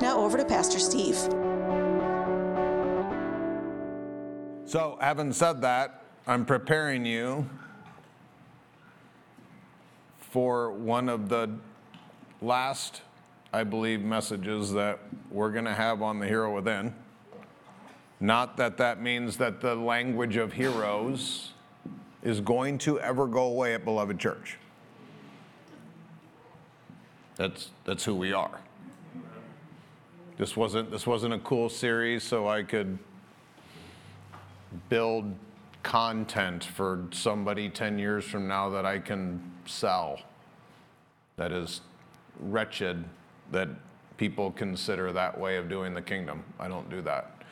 Now over to Pastor Steve. So, having said that, I'm preparing you for one of the last, I believe, messages that we're going to have on the Hero Within. Not that that means that the language of heroes is going to ever go away at Beloved Church. That's, that's who we are. This wasn't, this wasn't a cool series so I could build content for somebody 10 years from now that I can sell that is wretched that people consider that way of doing the kingdom. I don't do that.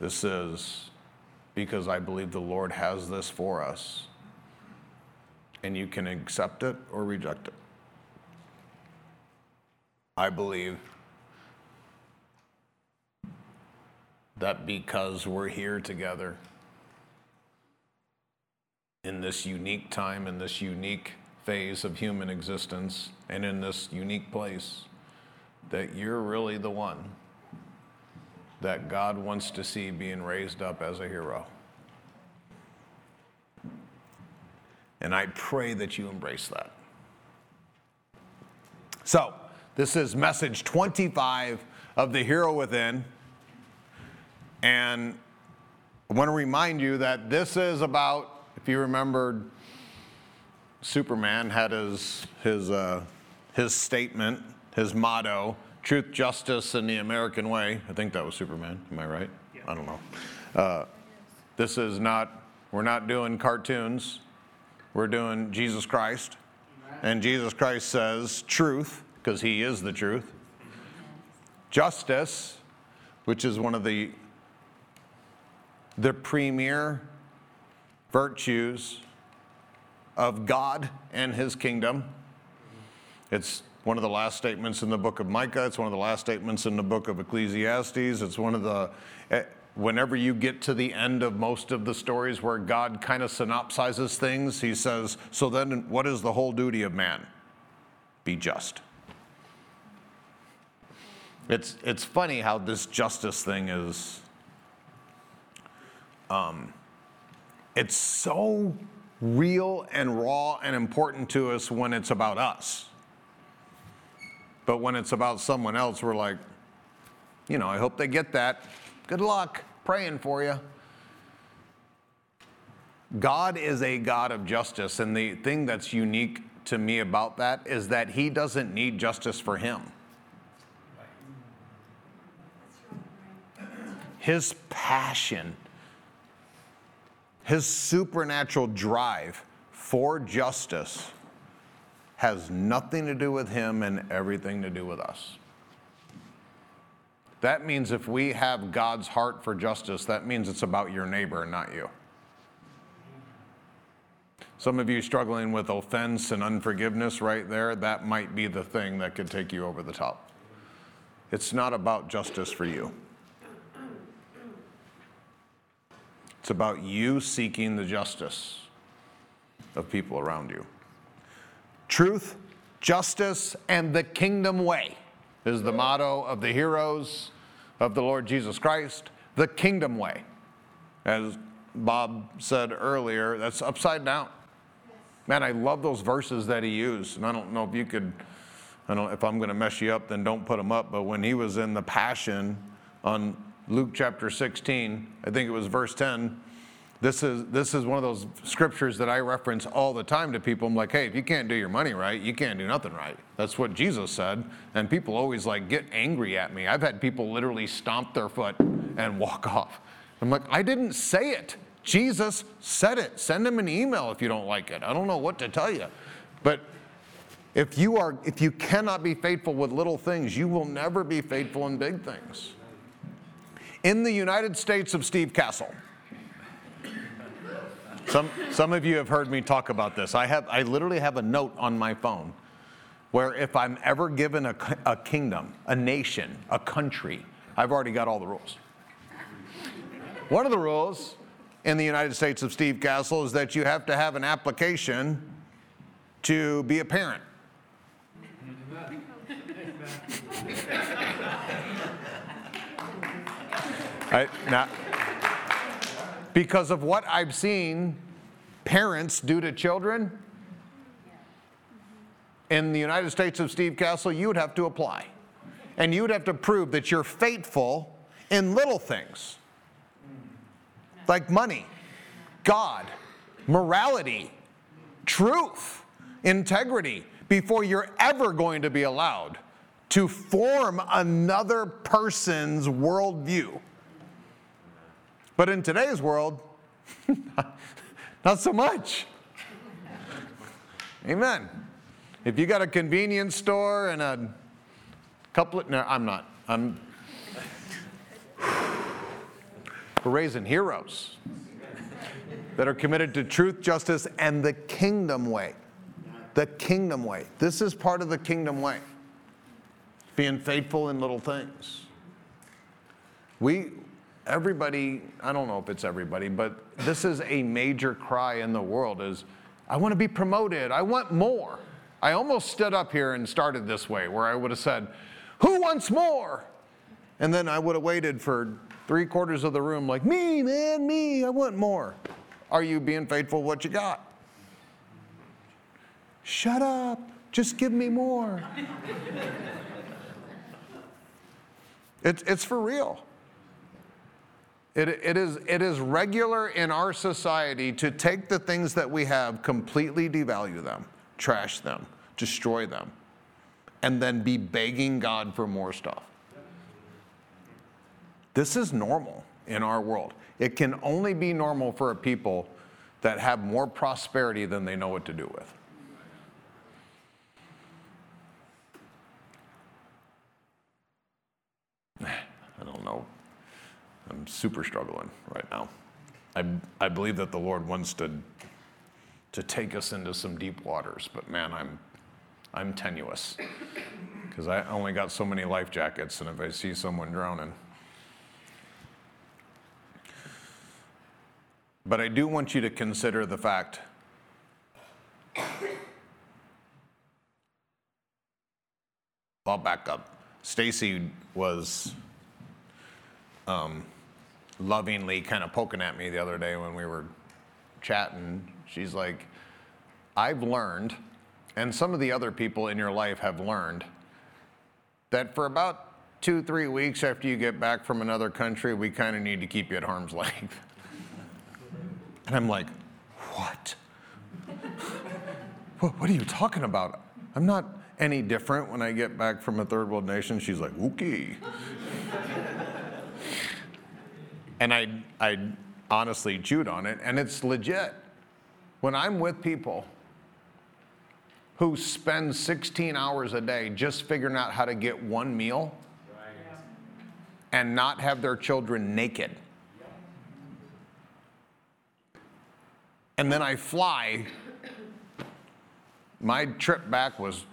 This is because I believe the Lord has this for us. And you can accept it or reject it. I believe that because we're here together in this unique time, in this unique phase of human existence, and in this unique place, that you're really the one that God wants to see being raised up as a hero. And I pray that you embrace that. So, this is message 25 of The Hero Within. And I want to remind you that this is about, if you remembered, Superman had his, his, uh, his statement, his motto truth, justice, and the American way. I think that was Superman. Am I right? Yeah. I don't know. Uh, this is not, we're not doing cartoons. We're doing Jesus Christ. And Jesus Christ says truth, because he is the truth. Justice, which is one of the the premier virtues of God and his kingdom. It's one of the last statements in the book of Micah. It's one of the last statements in the book of Ecclesiastes. It's one of the, eh, whenever you get to the end of most of the stories where God kind of synopsizes things, he says, So then, what is the whole duty of man? Be just. It's, it's funny how this justice thing is um, it's so real and raw and important to us when it's about us. But when it's about someone else, we're like, you know, I hope they get that. Good luck. Praying for you. God is a God of justice, and the thing that's unique to me about that is that He doesn't need justice for Him. His passion his supernatural drive for justice has nothing to do with him and everything to do with us. That means if we have God's heart for justice, that means it's about your neighbor and not you. Some of you struggling with offense and unforgiveness right there, that might be the thing that could take you over the top. It's not about justice for you. It's about you seeking the justice of people around you. Truth, justice, and the kingdom way is the motto of the heroes of the Lord Jesus Christ. The kingdom way. As Bob said earlier, that's upside down. Man, I love those verses that he used. And I don't know if you could, I don't if I'm going to mess you up, then don't put them up. But when he was in the Passion on Luke chapter 16, I think it was verse 10. This is, this is one of those scriptures that I reference all the time to people. I'm like, hey, if you can't do your money right, you can't do nothing right. That's what Jesus said. And people always like get angry at me. I've had people literally stomp their foot and walk off. I'm like, I didn't say it. Jesus said it. Send him an email if you don't like it. I don't know what to tell you. But If you are if you cannot be faithful with little things, you will never be faithful in big things. In the United States of Steve Cassell. Some, some of you have heard me talk about this. I, have, I literally have a note on my phone where if I'm ever given a, a kingdom, a nation, a country, I've already got all the rules. One of the rules in the United States of Steve Cassell is that you have to have an application to be a parent. I, because of what I've seen parents do to children, in the United States of Steve Cassell, you would have to apply. And you would have to prove that you're faithful in little things like money, God, morality, truth, integrity, before you're ever going to be allowed to form another person's worldview. But in today's world, not so much. Amen. If you got a convenience store and a couple of, no, I'm not. I'm, we're raising heroes that are committed to truth, justice, and the kingdom way. The kingdom way. This is part of the kingdom way. Being faithful in little things. We, everybody, I don't know if it's everybody, but this is a major cry in the world is I want to be promoted. I want more. I almost stood up here and started this way, where I would have said, Who wants more? And then I would have waited for three quarters of the room, like, Me, man, me, I want more. Are you being faithful what you got? Shut up, just give me more. it's, it's for real. It, it, is, it is regular in our society to take the things that we have, completely devalue them, trash them, destroy them, and then be begging God for more stuff. This is normal in our world. It can only be normal for a people that have more prosperity than they know what to do with. I don't know. I'm super struggling right now. I, I believe that the Lord wants to, to take us into some deep waters, but man, I'm, I'm tenuous because I only got so many life jackets, and if I see someone drowning, But I do want you to consider the fact I'll back up. Stacy was um, lovingly kind of poking at me the other day when we were chatting. She's like, I've learned, and some of the other people in your life have learned, that for about two, three weeks after you get back from another country, we kind of need to keep you at arm's length. And I'm like, what? what? What are you talking about? I'm not any different when I get back from a third world nation. She's like, okay. And I, I honestly chewed on it, and it's legit. When I'm with people who spend 16 hours a day just figuring out how to get one meal and not have their children naked and then I fly. My trip back was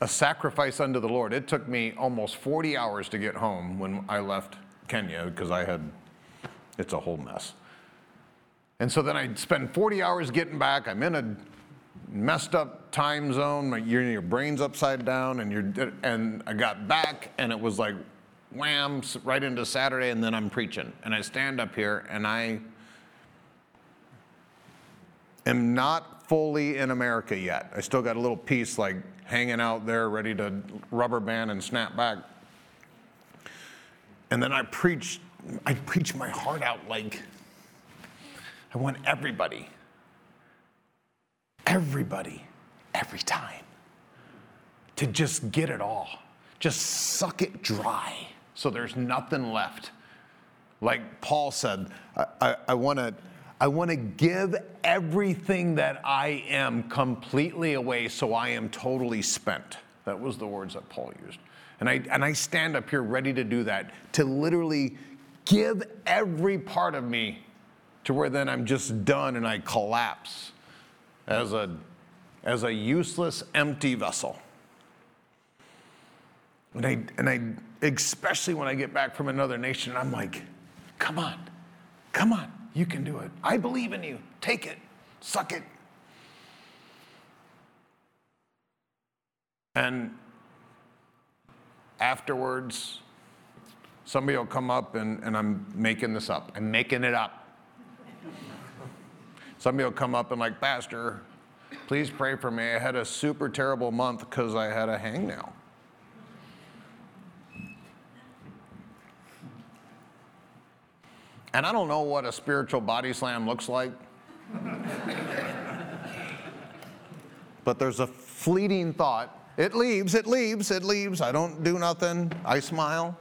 a sacrifice unto the Lord. It took me almost 40 hours to get home when I left Kenya because I had, it's a whole mess. And so then I'd spend 40 hours getting back. I'm in a messed up time zone. My, your, your brain's upside down, and you're, and I got back, and it was like wham, right into Saturday, and then I'm preaching. And I stand up here, and I am not fully in America yet. I still got a little piece like hanging out there, ready to rubber band and snap back. And then I preach, I preach my heart out like I want everybody, everybody, every time to just get it all. Just suck it dry so there's nothing left. Like Paul said, I, I, I want to I want to give everything that I am completely away so I am totally spent. That was the words that Paul used. And I, and I stand up here ready to do that, to literally give every part of me to where then I'm just done and I collapse as a, as a useless, empty vessel. And I, and I, especially when I get back from another nation, I'm like, come on, come on, you can do it. I believe in you. Take it, suck it. And afterwards, somebody will come up and, and I'm making this up. I'm making it up. Somebody will come up and like, Pastor, please pray for me. I had a super terrible month because I had a hangnail. And I don't know what a spiritual body slam looks like. but there's a fleeting thought. It leaves, it leaves, it leaves. I don't do nothing. I smile.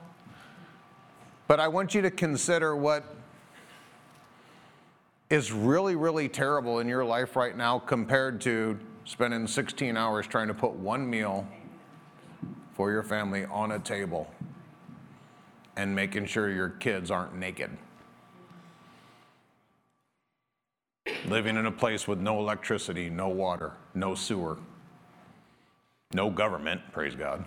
But I want you to consider what is really, really terrible in your life right now compared to spending 16 hours trying to put one meal for your family on a table and making sure your kids aren't naked. living in a place with no electricity, no water, no sewer, no government, praise God.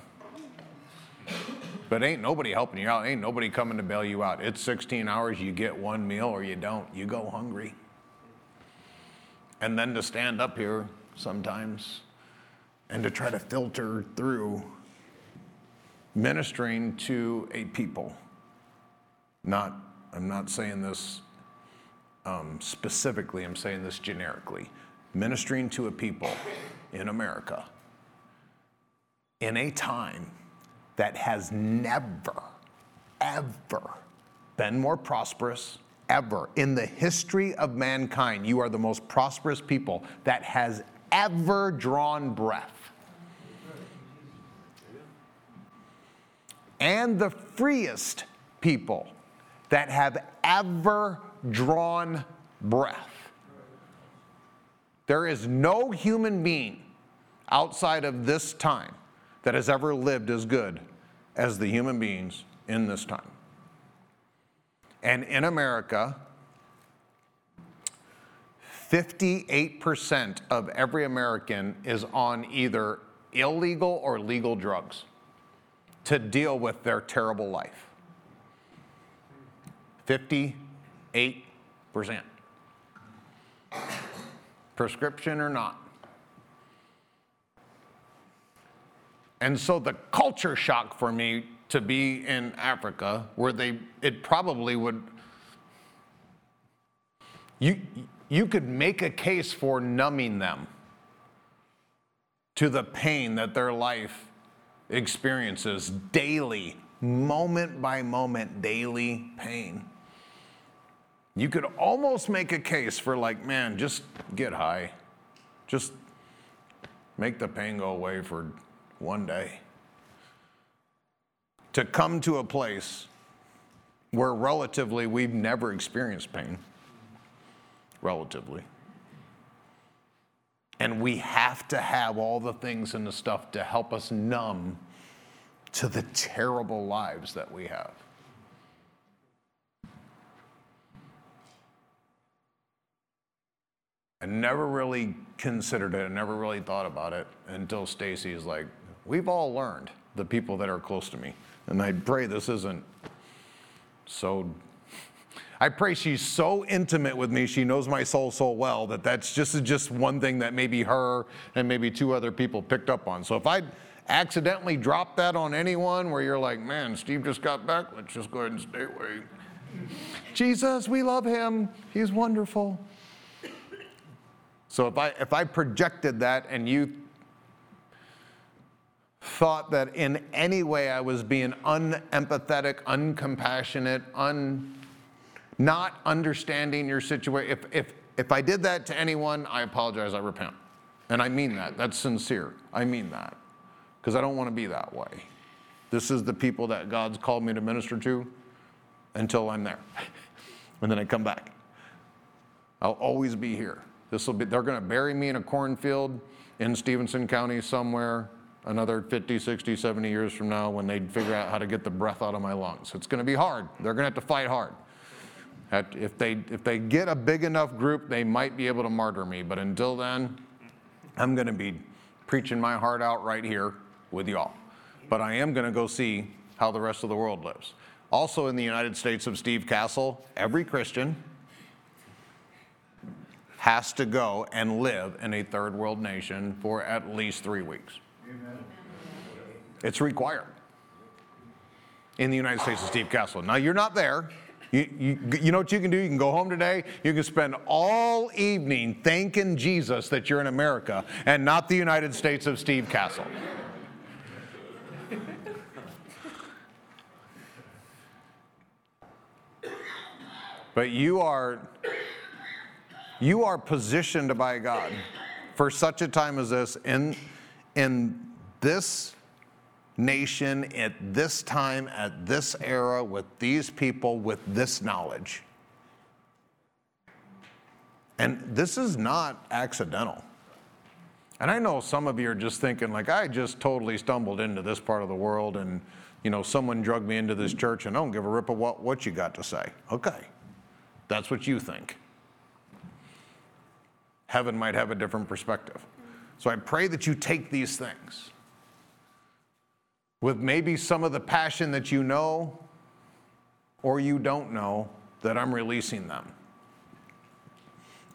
But ain't nobody helping you out. Ain't nobody coming to bail you out. It's 16 hours, you get one meal or you don't. You go hungry. And then to stand up here sometimes and to try to filter through ministering to a people. Not, I'm not saying this um, specifically, I'm saying this generically, ministering to a people in America in a time that has never, ever been more prosperous, ever. In the history of mankind, you are the most prosperous people that has ever drawn breath. And the freest people that have ever drawn breath. There is no human being outside of this time that has ever lived as good as the human beings in this time. And in America, 58% of every American is on either illegal or legal drugs to deal with their terrible life. 50 8%. Prescription or not. And so the culture shock for me to be in Africa, where they, it probably would, you, you could make a case for numbing them to the pain that their life experiences daily, moment by moment, daily pain. You could almost make a case for, like, man, just get high. Just make the pain go away for one day. To come to a place where relatively we've never experienced pain, relatively. And we have to have all the things and the stuff to help us numb to the terrible lives that we have. I never really considered it. I never really thought about it until Stacy's like, we've all learned, the people that are close to me. And I pray this isn't so. I pray she's so intimate with me, she knows my soul so well that that's just just one thing that maybe her and maybe two other people picked up on. So if I accidentally drop that on anyone where you're like, man, Steve just got back, let's just go ahead and stay away. Jesus, we love him. He's wonderful. So if I, if I projected that and you thought that in any way I was being unempathetic, uncompassionate, un, not understanding your situation, if, if, if I did that to anyone, I apologize, I repent. And I mean that. That's sincere. I mean that. Because I don't want to be that way. This is the people that God's called me to minister to until I'm there. and then I come back. I'll always be here. This will be, they're going to bury me in a cornfield in Stephenson County somewhere another 50, 60, 70 years from now when they figure out how to get the breath out of my lungs. It's going to be hard. They're going to have to fight hard. If they, if they get a big enough group, they might be able to martyr me. But until then, I'm going to be preaching my heart out right here with y'all. But I am going to go see how the rest of the world lives. Also, in the United States of Steve Cassell, every Christian has to go and live in a third world nation for at least three weeks. It's required in the United States of Steve Cassell. Now, you're not there. You, you, you know what you can do? You can go home today. You can spend all evening thanking Jesus that you're in America and not the United States of Steve Cassell. but you are you are positioned by God for such a time as this in in this nation at this time, at this era, with these people, with this knowledge. And this is not accidental. And I know some of you are just thinking, like, I just totally stumbled into this part of the world and, you know, someone drugged me into this church and I don't give a rip of what, what you got to say. Okay, that's what you think. Heaven might have a different perspective. So I pray that you take these things with maybe some of the passion that you know or you don't know that I'm releasing them.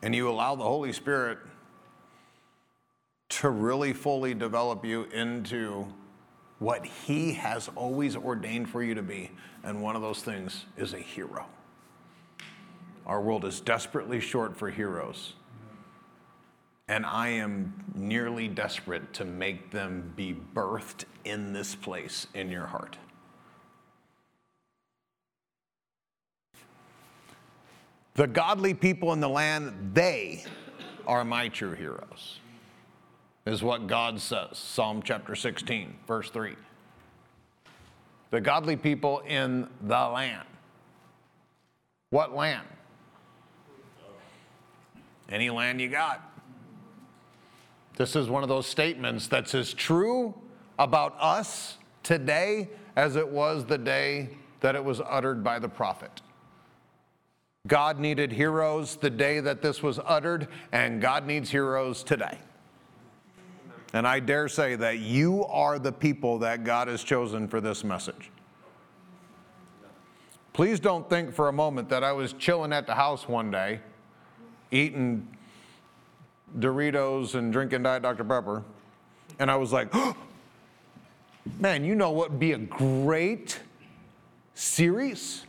And you allow the Holy Spirit to really fully develop you into what He has always ordained for you to be. And one of those things is a hero. Our world is desperately short for heroes. And I am nearly desperate to make them be birthed in this place in your heart. The godly people in the land, they are my true heroes, is what God says. Psalm chapter 16, verse 3. The godly people in the land. What land? Any land you got. This is one of those statements that's as true about us today as it was the day that it was uttered by the prophet. God needed heroes the day that this was uttered, and God needs heroes today. And I dare say that you are the people that God has chosen for this message. Please don't think for a moment that I was chilling at the house one day, eating Doritos and drinking Diet Dr. Pepper. And I was like, oh, man, you know what would be a great series?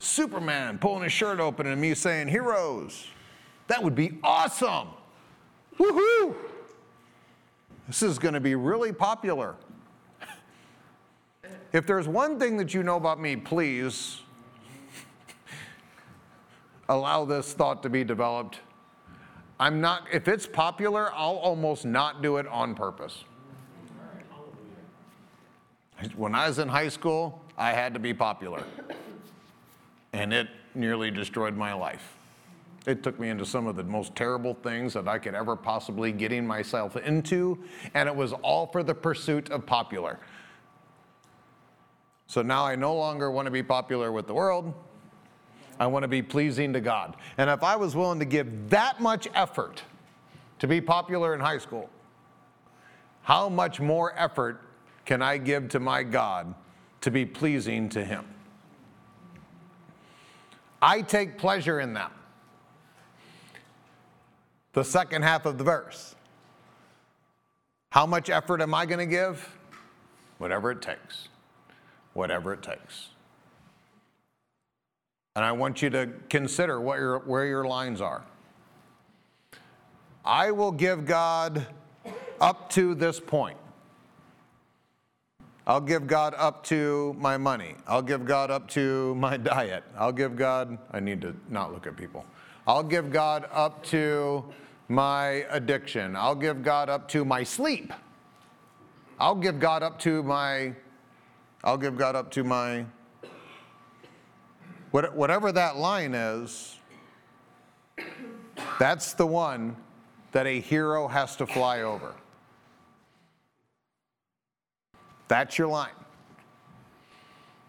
Superman pulling his shirt open and me saying, Heroes. That would be awesome. Woohoo! This is going to be really popular. If there's one thing that you know about me, please allow this thought to be developed. I'm not, if it's popular, I'll almost not do it on purpose. When I was in high school, I had to be popular, and it nearly destroyed my life. It took me into some of the most terrible things that I could ever possibly getting myself into, and it was all for the pursuit of popular. So now I no longer want to be popular with the world. I want to be pleasing to God. And if I was willing to give that much effort to be popular in high school, how much more effort can I give to my God to be pleasing to Him? I take pleasure in them. The second half of the verse. How much effort am I going to give? Whatever it takes. Whatever it takes. And I want you to consider what your, where your lines are. I will give God up to this point. I'll give God up to my money. I'll give God up to my diet. I'll give God, I need to not look at people. I'll give God up to my addiction. I'll give God up to my sleep. I'll give God up to my, I'll give God up to my What, whatever that line is, that's the one that a hero has to fly over. That's your line.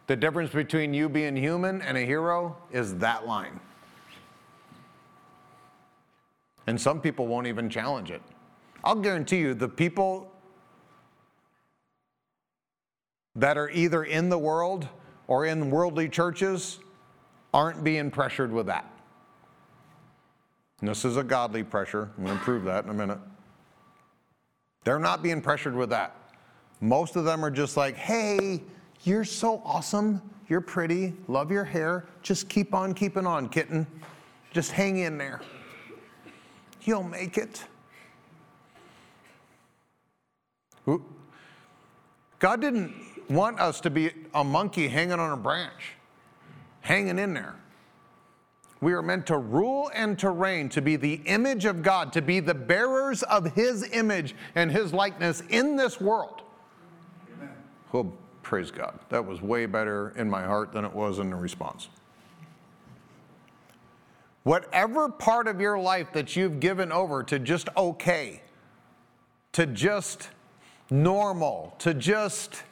The difference between you being human and a hero is that line. And some people won't even challenge it. I'll guarantee you, the people that are either in the world or in worldly churches aren't being pressured with that. And this is a godly pressure. I'm going to prove that in a minute. They're not being pressured with that. Most of them are just like, hey, you're so awesome. You're pretty. Love your hair. Just keep on keeping on, kitten. Just hang in there. You'll make it. God didn't want us to be a monkey hanging on a branch, hanging in there. We are meant to rule and to reign, to be the image of God, to be the bearers of His image and His likeness in this world. Amen. Well, praise God. That was way better in my heart than it was in the response. Whatever part of your life that you've given over to just okay, to just normal, to just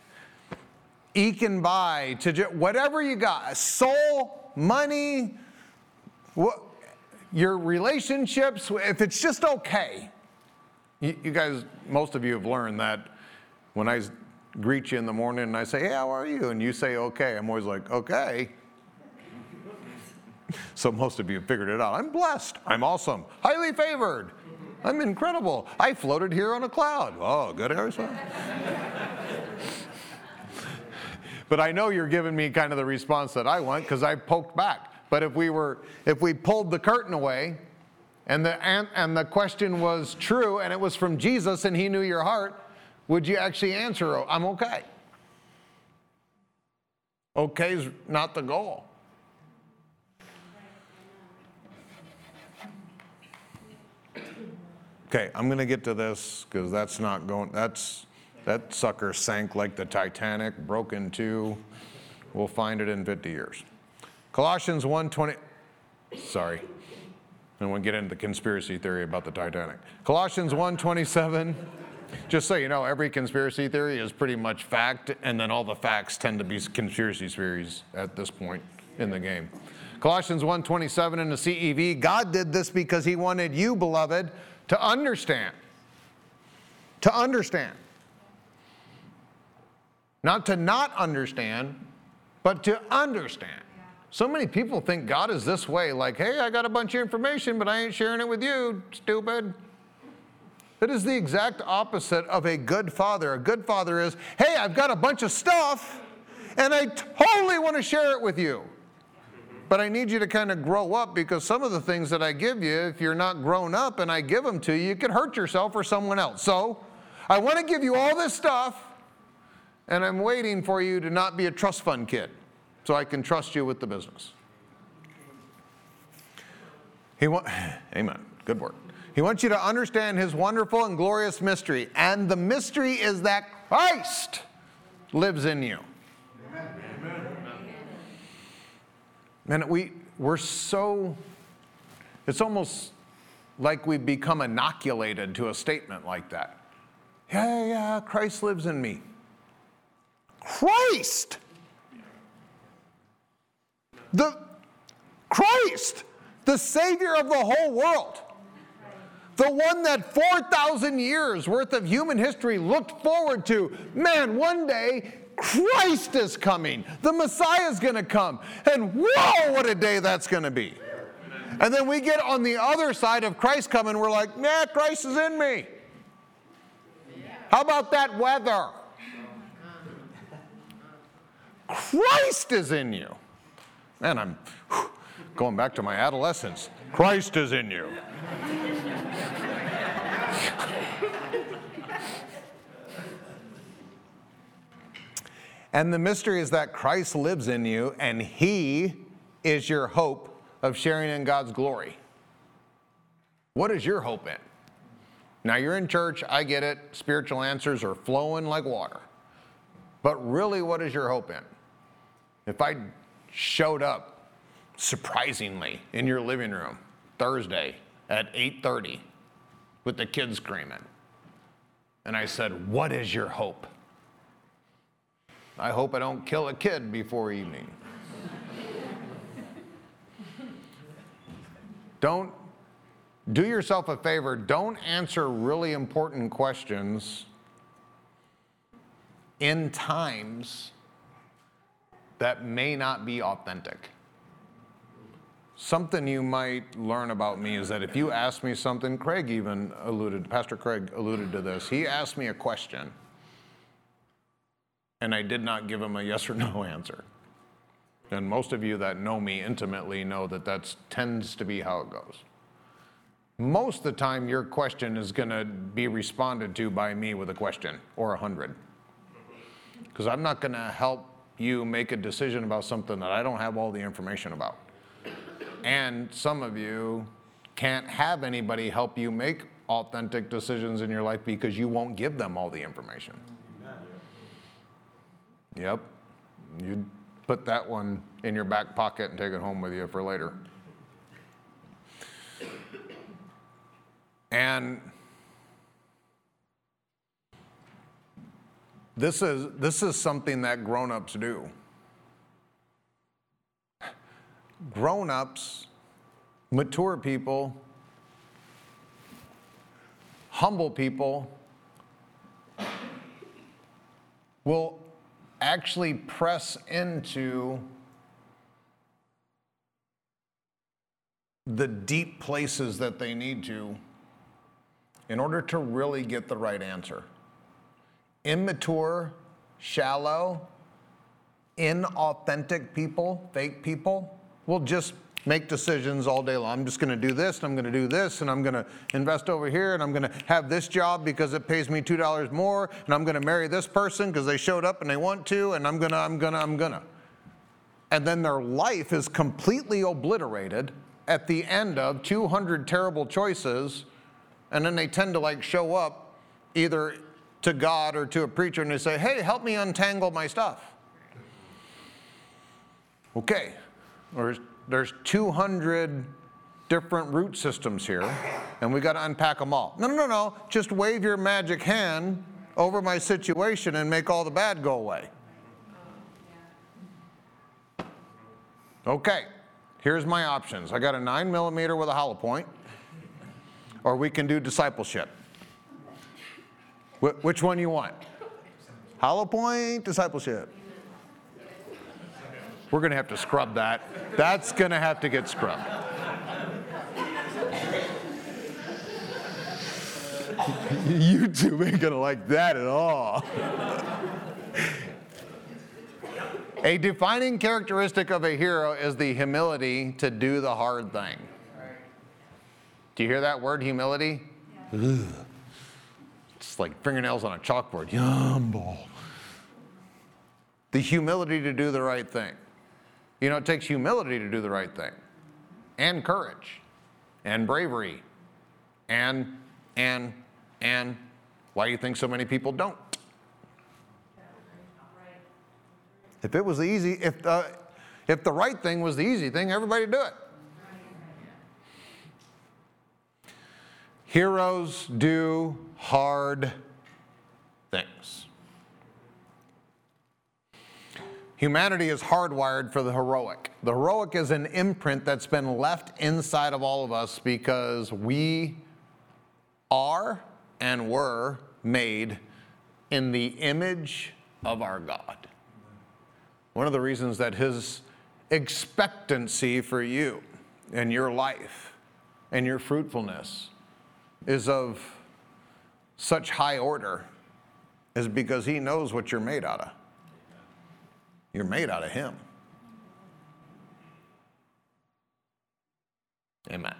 eking by to whatever you got, soul, money, your relationships, if it's just okay. You, you guys, most of you have learned that when I greet you in the morning and I say, hey, how are you? And you say, okay, I'm always like, okay. so most of you have figured it out. I'm blessed. I'm awesome. Highly favored. I'm incredible. I floated here on a cloud. Oh, good, Arizona. But I know you're giving me kind of the response that I want because I poked back. But if we were, if we pulled the curtain away and the, and, and the question was true and it was from Jesus and he knew your heart, would you actually answer, oh, I'm okay? Okay is not the goal. Okay, I'm going to get to this because that's not going, that's, that sucker sank like the Titanic, broke in two. We'll find it in 50 years. Colossians 1:20 Sorry. I won't get into the conspiracy theory about the Titanic. Colossians 1:27 just so you know, every conspiracy theory is pretty much fact, and then all the facts tend to be conspiracy theories at this point in the game. Colossians 1:27 in the CEV, God did this because he wanted you, beloved, to understand. To understand. Not to not understand, but to understand. So many people think God is this way like, hey, I got a bunch of information, but I ain't sharing it with you, stupid. That is the exact opposite of a good father. A good father is, hey, I've got a bunch of stuff, and I totally want to share it with you. But I need you to kind of grow up because some of the things that I give you, if you're not grown up and I give them to you, you could hurt yourself or someone else. So I want to give you all this stuff, and I'm waiting for you to not be a trust fund kid so I can trust you with the business. He wa- Amen. Good work. He wants you to understand his wonderful and glorious mystery. And the mystery is that Christ lives in you. Amen. Man, we, we're so, it's almost like we've become inoculated to a statement like that. Yeah, yeah, Christ lives in me. Christ! The Christ, the Savior of the whole world. The one that 4,000 years worth of human history looked forward to. Man, one day Christ is coming. The Messiah is going to come. And whoa, what a day that's going to be. And then we get on the other side of Christ coming, we're like, nah, Christ is in me. How about that weather? Christ is in you. Man, I'm whew, going back to my adolescence. Christ is in you. and the mystery is that Christ lives in you and he is your hope of sharing in God's glory. What is your hope in? Now, you're in church, I get it. Spiritual answers are flowing like water. But really, what is your hope in? If I showed up surprisingly in your living room Thursday at 8:30 with the kids screaming. And I said, "What is your hope?" I hope I don't kill a kid before evening. don't do yourself a favor, don't answer really important questions in times that may not be authentic. Something you might learn about me is that if you ask me something, Craig even alluded, Pastor Craig alluded to this. He asked me a question, and I did not give him a yes or no answer. And most of you that know me intimately know that that tends to be how it goes most of the time your question is going to be responded to by me with a question or a hundred. Because I'm not going to help you make a decision about something that I don't have all the information about. And some of you can't have anybody help you make authentic decisions in your life because you won't give them all the information. Yep. You put that one in your back pocket and take it home with you for later. And this is, this is something that grown ups do. Grown ups, mature people, humble people will actually press into the deep places that they need to in order to really get the right answer. Immature, shallow, inauthentic people, fake people, will just make decisions all day long. I'm just going to do this, and I'm going to do this, and I'm going to invest over here, and I'm going to have this job because it pays me $2 more, and I'm going to marry this person because they showed up and they want to, and I'm going to, I'm going to, I'm going to. And then their life is completely obliterated at the end of 200 terrible choices and then they tend to like show up either to God or to a preacher and they say, hey, help me untangle my stuff. Okay, there's, there's 200 different root systems here, and we got to unpack them all. No, no, no, no. Just wave your magic hand over my situation and make all the bad go away. Okay, here's my options. I got a 9 millimeter with a hollow point or we can do discipleship. Wh- which one you want? Hollow point, discipleship. We're going to have to scrub that. That's going to have to get scrubbed. you two ain't going to like that at all. a defining characteristic of a hero is the humility to do the hard thing. Do you hear that word, humility? Yeah. It's like fingernails on a chalkboard. Humble. The humility to do the right thing. You know, it takes humility to do the right thing, and courage, and bravery, and, and, and why do you think so many people don't? If it was the easy, if the, if the right thing was the easy thing, everybody do it. Heroes do hard things. Humanity is hardwired for the heroic. The heroic is an imprint that's been left inside of all of us because we are and were made in the image of our God. One of the reasons that His expectancy for you and your life and your fruitfulness is of such high order is because he knows what you're made out of. You're made out of him. Amen.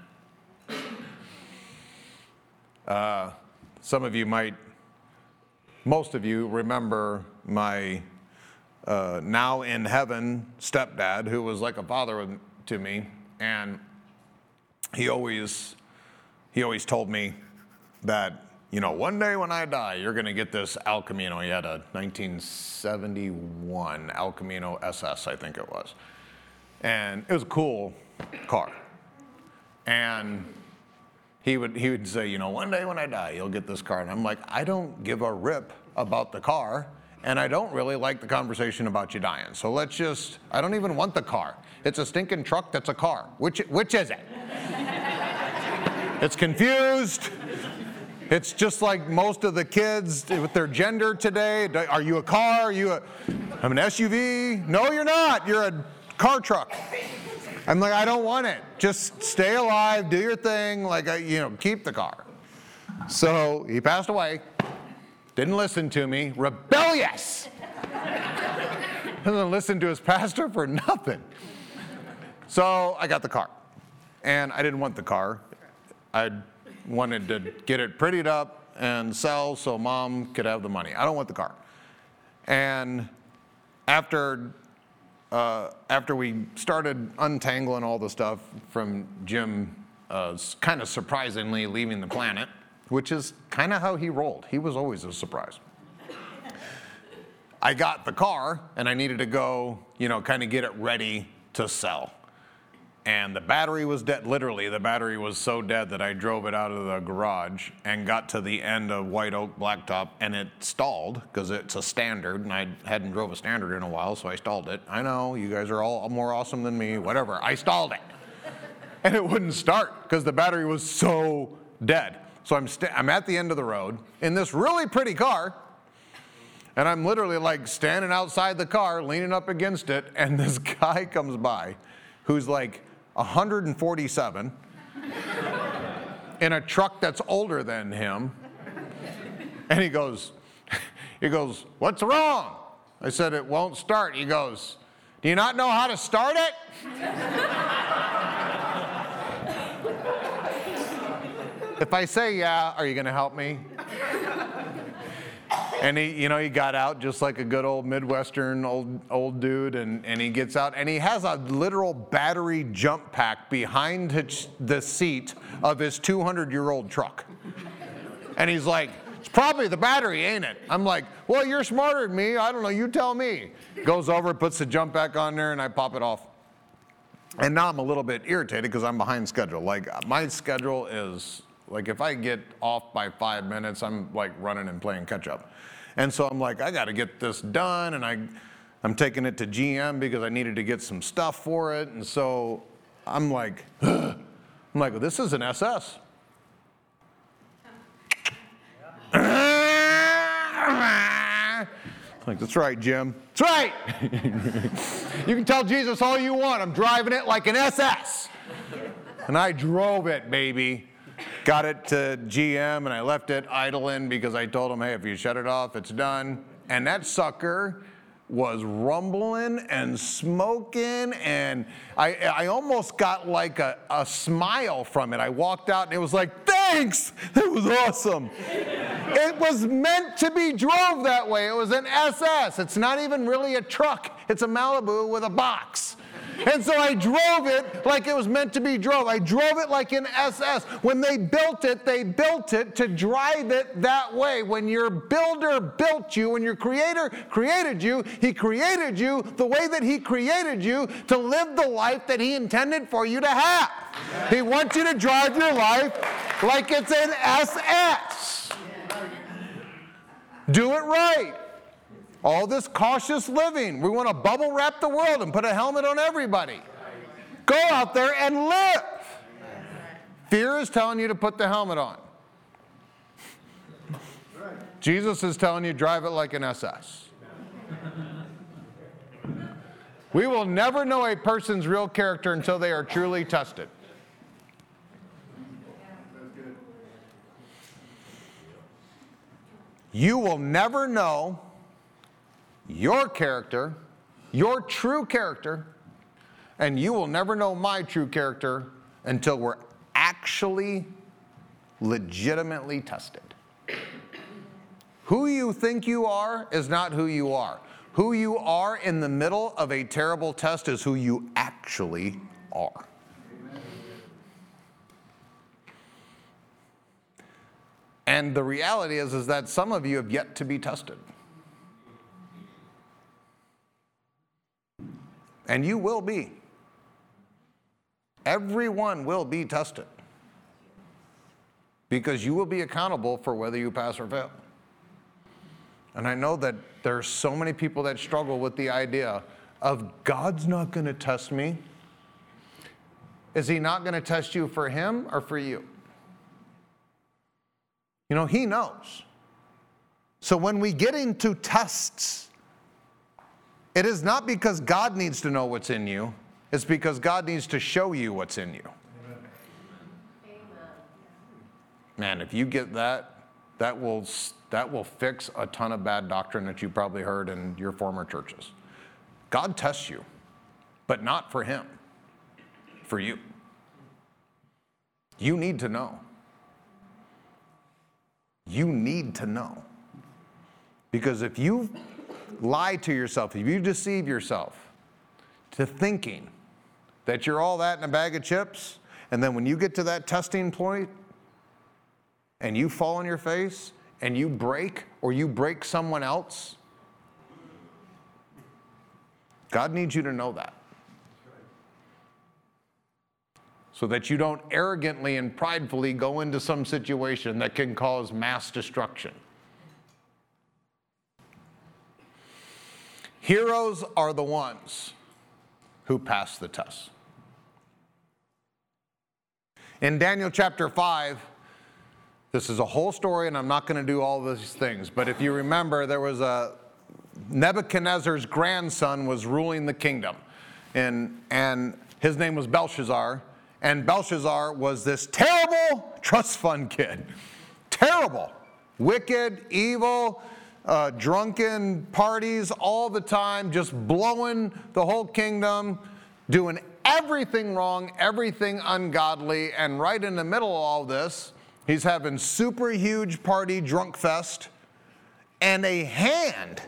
Uh, some of you might, most of you remember my uh, now in heaven stepdad, who was like a father to me, and he always he always told me that, you know, one day when I die, you're going to get this El Camino. He had a 1971 El Camino SS, I think it was. And it was a cool car. And he would, he would say, you know, one day when I die, you'll get this car. And I'm like, I don't give a rip about the car. And I don't really like the conversation about you dying. So let's just, I don't even want the car. It's a stinking truck that's a car. Which, which is it? it's confused. It's just like most of the kids with their gender today. Are you a car? Are you a, I'm an SUV? No, you're not. You're a car truck. I'm like, I don't want it. Just stay alive, do your thing, like, you know, keep the car. So he passed away, didn't listen to me, rebellious. Doesn't listen to his pastor for nothing. So I got the car. And I didn't want the car. I wanted to get it prettied up and sell so mom could have the money. I don't want the car. And after uh, after we started untangling all the stuff from Jim uh, kind of surprisingly leaving the planet, which is kind of how he rolled. He was always a surprise. I got the car and I needed to go, you know, kind of get it ready to sell and the battery was dead. Literally, the battery was so dead that I drove it out of the garage and got to the end of White Oak Blacktop, and it stalled because it's a standard, and I hadn't drove a standard in a while, so I stalled it. I know you guys are all more awesome than me. Whatever. I stalled it, and it wouldn't start because the battery was so dead. So I'm st- I'm at the end of the road in this really pretty car. And I'm literally like standing outside the car, leaning up against it, and this guy comes by who's like 147 in a truck that's older than him. And he goes, he goes, what's wrong? I said, it won't start. He goes, do you not know how to start it? if I say yeah, are you going to help me? And he, you know, he got out just like a good old Midwestern old old dude, and, and he gets out and he has a literal battery jump pack behind the seat of his 200 year old truck. And he's like, it's probably the battery, ain't it? I'm like, well, you're smarter than me. I don't know. You tell me. Goes over, puts the jump back on there, and I pop it off. And now I'm a little bit irritated because I'm behind schedule. Like uh, my schedule is like if I get off by five minutes, I'm like running and playing catch up. And so I'm like, I got to get this done, and I, I'm taking it to GM because I needed to get some stuff for it. And so I'm like, I'm like, this is an SS. Like, that's right, Jim. That's right. you can tell Jesus all you want. I'm driving it like an SS. And I drove it, baby got it to GM and I left it idling because I told them, hey, if you shut it off, it's done. And that sucker was rumbling and smoking, and I, I almost got like a, a smile from it. I walked out and it was like, thanks! It was awesome. it was meant to be drove that way. It was an SS. It's not even really a truck, it's a Malibu with a box. And so I drove it like it was meant to be drove. I drove it like an SS. When they built it, they built it to drive it that way. When your builder built you, when your creator created you, he created you the way that he created you to live the life that he intended for you to have. He wants you to drive your life like it's an SS. Do it right. All this cautious living. We want to bubble wrap the world and put a helmet on everybody. Go out there and live. Fear is telling you to put the helmet on. Jesus is telling you drive it like an SS. We will never know a person's real character until they are truly tested. You will never know your character, your true character, and you will never know my true character until we're actually legitimately tested. Who you think you are is not who you are. Who you are in the middle of a terrible test is who you actually are. And the reality is, is that some of you have yet to be tested. And you will be. Everyone will be tested because you will be accountable for whether you pass or fail. And I know that there are so many people that struggle with the idea of God's not going to test me. Is He not going to test you for Him or for you? You know, He knows. So when we get into tests, it is not because God needs to know what's in you, it's because God needs to show you what's in you. Man, if you get that, that will, that will fix a ton of bad doctrine that you probably heard in your former churches. God tests you, but not for Him, for you. You need to know. You need to know. Because if you lie to yourself, if you deceive yourself to thinking that you're all that in a bag of chips, and then when you get to that testing point and you fall on your face and you break or you break someone else, God needs you to know that. So that you don't arrogantly and pridefully go into some situation that can cause mass destruction. Heroes are the ones who pass the test. In Daniel chapter 5, this is a whole story, and I'm not going to do all these things, but if you remember, there was a Nebuchadnezzar's grandson was ruling the kingdom, and, and his name was Belshazzar, and Belshazzar was this terrible trust fund kid. Terrible, wicked, evil, uh, drunken parties all the time, just blowing the whole kingdom, doing everything wrong, everything ungodly, and right in the middle of all this, he's having super huge party drunk fest, and a hand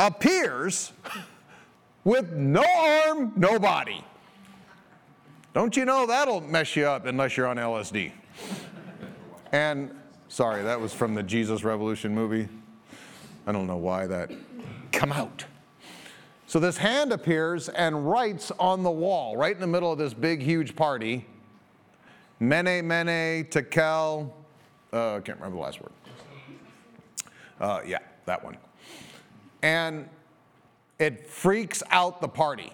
appears with no arm, no body. Don't you know that'll mess you up unless you're on LSD? And Sorry, that was from the Jesus Revolution movie. I don't know why that. Come out. So this hand appears and writes on the wall, right in the middle of this big, huge party, Mene, Mene, Tekel, uh, I can't remember the last word. Uh, yeah, that one. And it freaks out the party.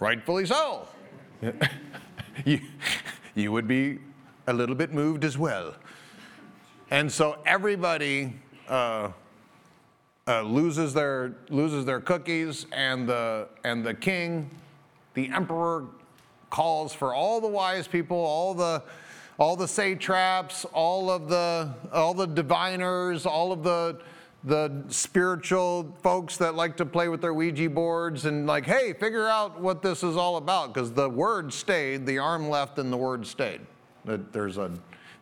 Rightfully so. you, you would be a little bit moved as well. And so everybody uh, uh, loses, their, loses their cookies, and the, and the king, the emperor, calls for all the wise people, all the, all the satraps, all of the, all the diviners, all of the, the spiritual folks that like to play with their Ouija boards and like, hey, figure out what this is all about because the word stayed, the arm left, and the word stayed. There's a,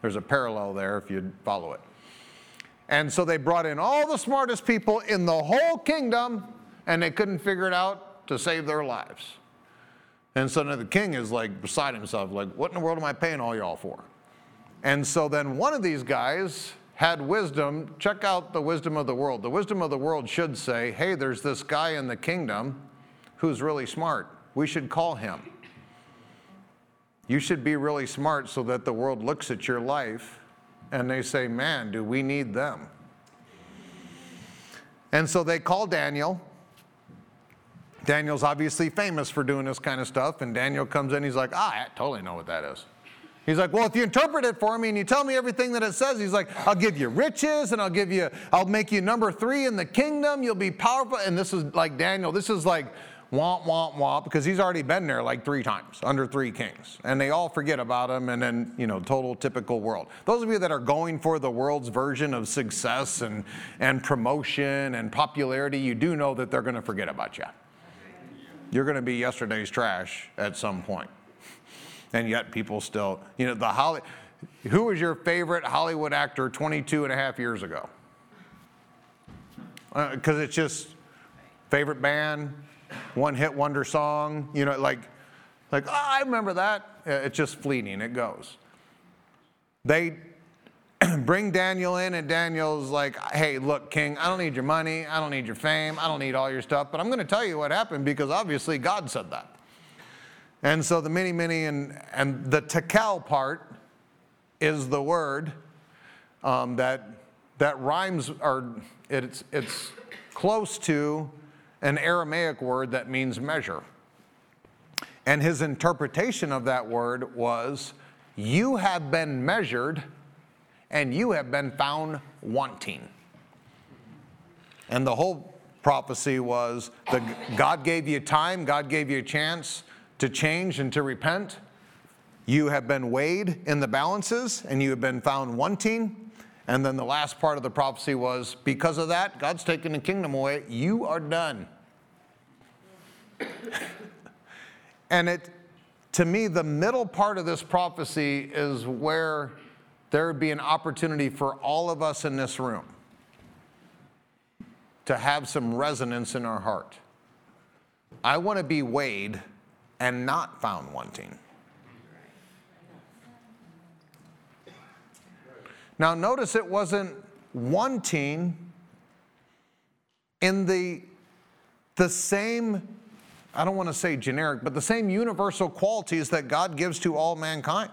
there's a parallel there if you follow it. And so they brought in all the smartest people in the whole kingdom, and they couldn't figure it out to save their lives. And so now the king is like beside himself, like, what in the world am I paying all y'all for? And so then one of these guys had wisdom. Check out the wisdom of the world. The wisdom of the world should say, hey, there's this guy in the kingdom who's really smart. We should call him. You should be really smart so that the world looks at your life and they say, Man, do we need them? And so they call Daniel. Daniel's obviously famous for doing this kind of stuff. And Daniel comes in, he's like, Ah, I totally know what that is. He's like, well, if you interpret it for me and you tell me everything that it says, he's like, I'll give you riches and I'll give you, I'll make you number three in the kingdom. You'll be powerful. And this is like Daniel, this is like womp, womp, womp, because he's already been there like three times under three kings. And they all forget about him, and then, you know, total typical world. Those of you that are going for the world's version of success and, and promotion and popularity, you do know that they're going to forget about you. You're going to be yesterday's trash at some point. And yet people still, you know, the Holly, who was your favorite Hollywood actor 22 and a half years ago? Because uh, it's just favorite band, one hit wonder song, you know, like, like oh, I remember that. It's just fleeting, it goes. They bring Daniel in, and Daniel's like, hey, look, king, I don't need your money, I don't need your fame, I don't need all your stuff, but I'm going to tell you what happened because obviously God said that. And so the Mene, Mene, and, and the tekel part is the word um, that, that rhymes, or it's, it's close to an Aramaic word that means measure. And his interpretation of that word was, You have been measured and you have been found wanting. And the whole prophecy was God gave you time, God gave you a chance to change and to repent. You have been weighed in the balances and you have been found wanting. And then the last part of the prophecy was because of that, God's taken the kingdom away. You are done. and it, to me, the middle part of this prophecy is where there would be an opportunity for all of us in this room to have some resonance in our heart. I want to be weighed and not found wanting. Now, notice it wasn't wanting in the, the same, I don't want to say generic, but the same universal qualities that God gives to all mankind.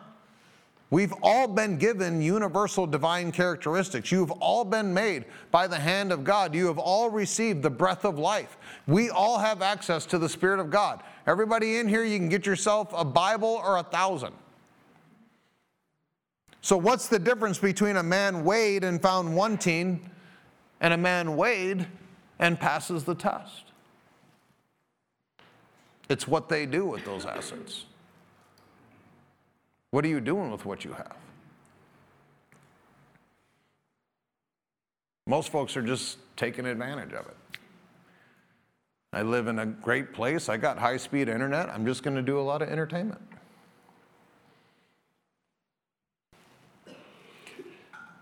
We've all been given universal divine characteristics. You've all been made by the hand of God. You have all received the breath of life. We all have access to the Spirit of God. Everybody in here, you can get yourself a Bible or a thousand. So, what's the difference between a man weighed and found wanting and a man weighed and passes the test? It's what they do with those assets. What are you doing with what you have? Most folks are just taking advantage of it. I live in a great place. I got high speed internet. I'm just going to do a lot of entertainment.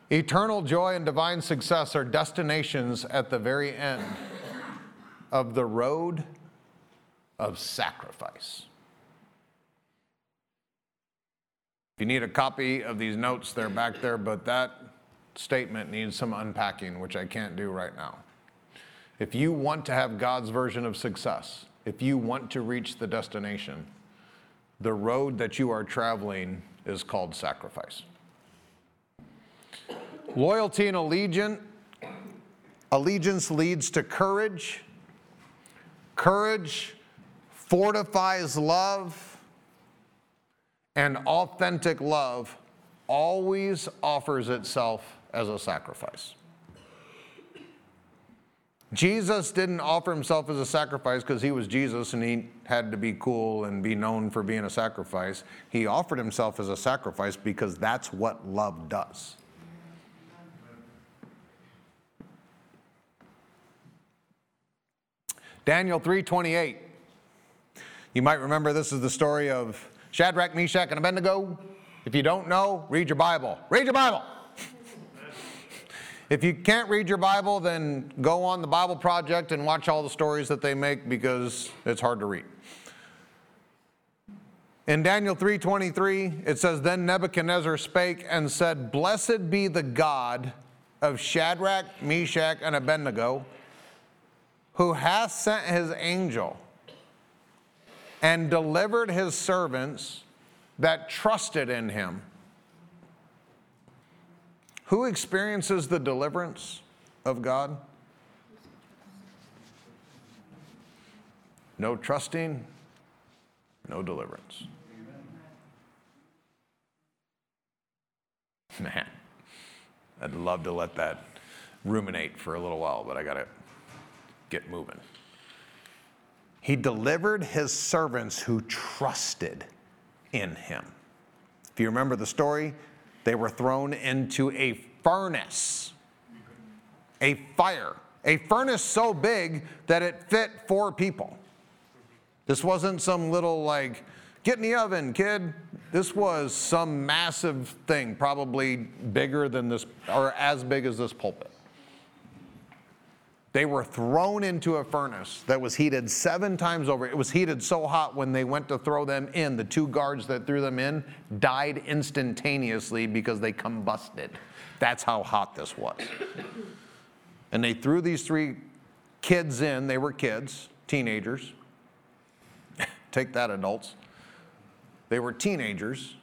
Eternal joy and divine success are destinations at the very end of the road of sacrifice. If you need a copy of these notes, they're back there, but that statement needs some unpacking, which I can't do right now. If you want to have God's version of success, if you want to reach the destination, the road that you are traveling is called sacrifice. Loyalty and allegiance, allegiance leads to courage. Courage fortifies love and authentic love always offers itself as a sacrifice. Jesus didn't offer himself as a sacrifice because he was Jesus and he had to be cool and be known for being a sacrifice. He offered himself as a sacrifice because that's what love does. Daniel 3:28. You might remember this is the story of Shadrach, Meshach, and Abednego. If you don't know, read your Bible. Read your Bible. if you can't read your Bible, then go on the Bible Project and watch all the stories that they make because it's hard to read. In Daniel 3:23, it says, Then Nebuchadnezzar spake and said, Blessed be the God of Shadrach, Meshach, and Abednego, who hath sent his angel and delivered his servants that trusted in him. Who experiences the deliverance of God? No trusting, no deliverance. Man, I'd love to let that ruminate for a little while, but I got to get moving. He delivered his servants who trusted in him. If you remember the story, they were thrown into a furnace, a fire, a furnace so big that it fit four people. This wasn't some little, like, get in the oven, kid. This was some massive thing, probably bigger than this, or as big as this pulpit. They were thrown into a furnace that was heated seven times over. It was heated so hot when they went to throw them in, the two guards that threw them in died instantaneously because they combusted. That's how hot this was. And they threw these three kids in. They were kids, teenagers. Take that, adults. They were teenagers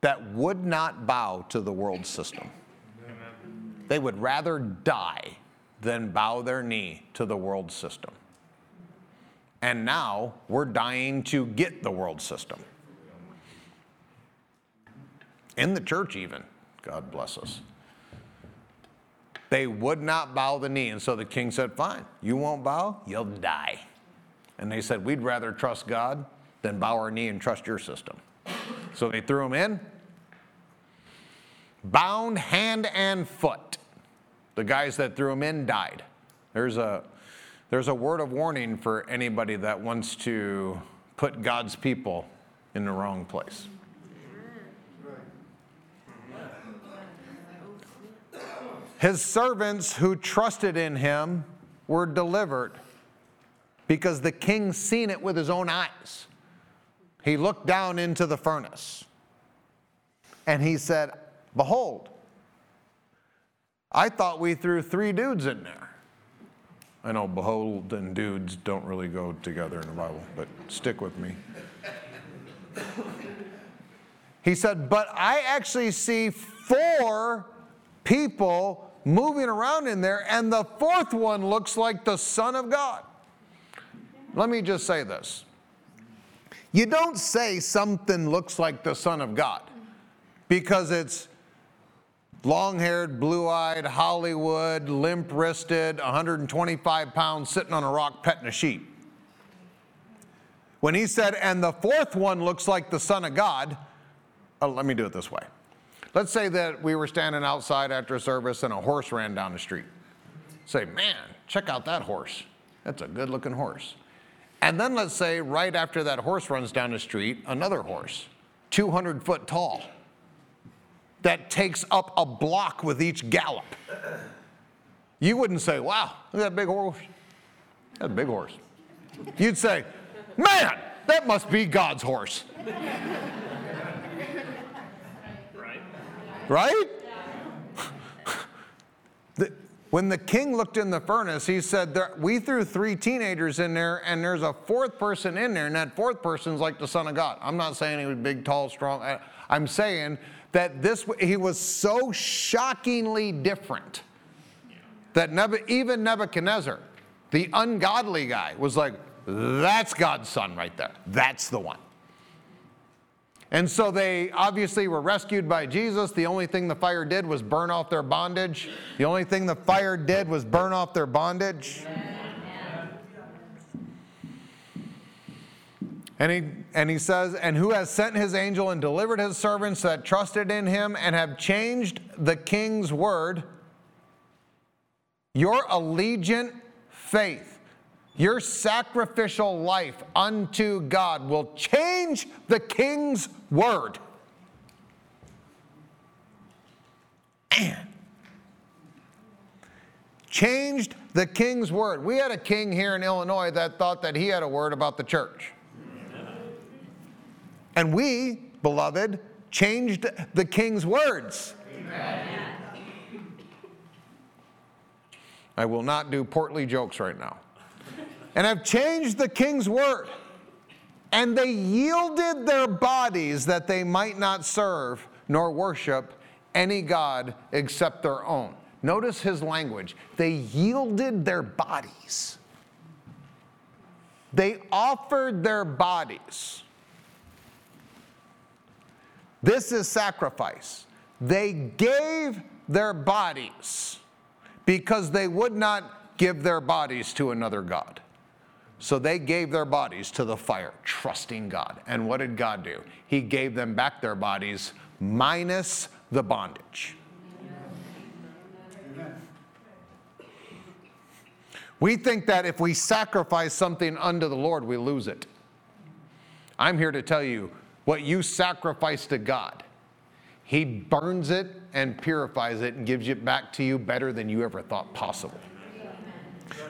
that would not bow to the world system. They would rather die than bow their knee to the world system. And now we're dying to get the world system. In the church, even. God bless us. They would not bow the knee. And so the king said, Fine, you won't bow, you'll die. And they said, We'd rather trust God than bow our knee and trust your system. So they threw him in, bound hand and foot. The guys that threw him in died. There's a, there's a word of warning for anybody that wants to put God's people in the wrong place. His servants who trusted in him were delivered because the king seen it with his own eyes. He looked down into the furnace and he said, Behold, I thought we threw three dudes in there. I know behold and dudes don't really go together in the Bible, but stick with me. He said, But I actually see four people moving around in there, and the fourth one looks like the Son of God. Let me just say this. You don't say something looks like the Son of God because it's long haired, blue eyed, Hollywood, limp wristed, 125 pounds, sitting on a rock petting a sheep. When he said, and the fourth one looks like the Son of God, oh, let me do it this way. Let's say that we were standing outside after a service and a horse ran down the street. Say, man, check out that horse. That's a good looking horse. And then let's say right after that horse runs down the street, another horse, 200 foot tall that takes up a block with each gallop. You wouldn't say, wow, look at that big horse. That's a big horse. You'd say, man, that must be God's horse. Right? Right? when the king looked in the furnace, he said, We threw three teenagers in there, and there's a fourth person in there, and that fourth person's like the Son of God. I'm not saying he was big, tall, strong. I'm saying that this he was so shockingly different that even Nebuchadnezzar, the ungodly guy, was like, that's God's son right there. That's the one. And so they obviously were rescued by Jesus. The only thing the fire did was burn off their bondage. The only thing the fire did was burn off their bondage. And he, and he says, And who has sent his angel and delivered his servants that trusted in him and have changed the king's word? Your allegiant faith, your sacrificial life unto God will change the king's word. Man. Changed the king's word. We had a king here in Illinois that thought that he had a word about the church. And we, beloved, changed the king's words. Amen. I will not do portly jokes right now. And I've changed the king's word. And they yielded their bodies that they might not serve nor worship any God except their own. Notice his language. They yielded their bodies. They offered their bodies. This is sacrifice. They gave their bodies because they would not give their bodies to another God. So they gave their bodies to the fire, trusting God. And what did God do? He gave them back their bodies minus the bondage. We think that if we sacrifice something unto the Lord, we lose it. I'm here to tell you what you sacrifice to God, He burns it and purifies it and gives it back to you better than you ever thought possible.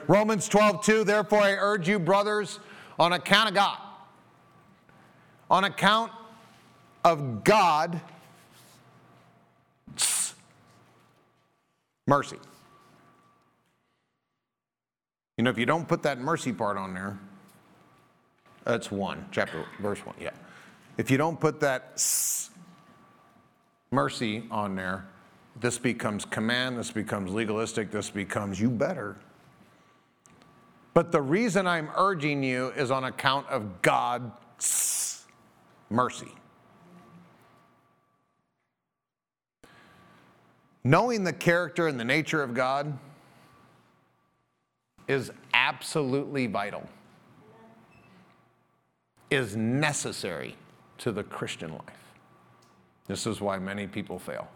Romans 12, 2, therefore I urge you, brothers, on account of God, on account of God, mercy. You know, if you don't put that mercy part on there, that's one, chapter, verse one, yeah. If you don't put that mercy on there, this becomes command, this becomes legalistic, this becomes you better. But the reason I'm urging you is on account of God's mercy. Knowing the character and the nature of God is absolutely vital, is necessary to the Christian life. This is why many people fail.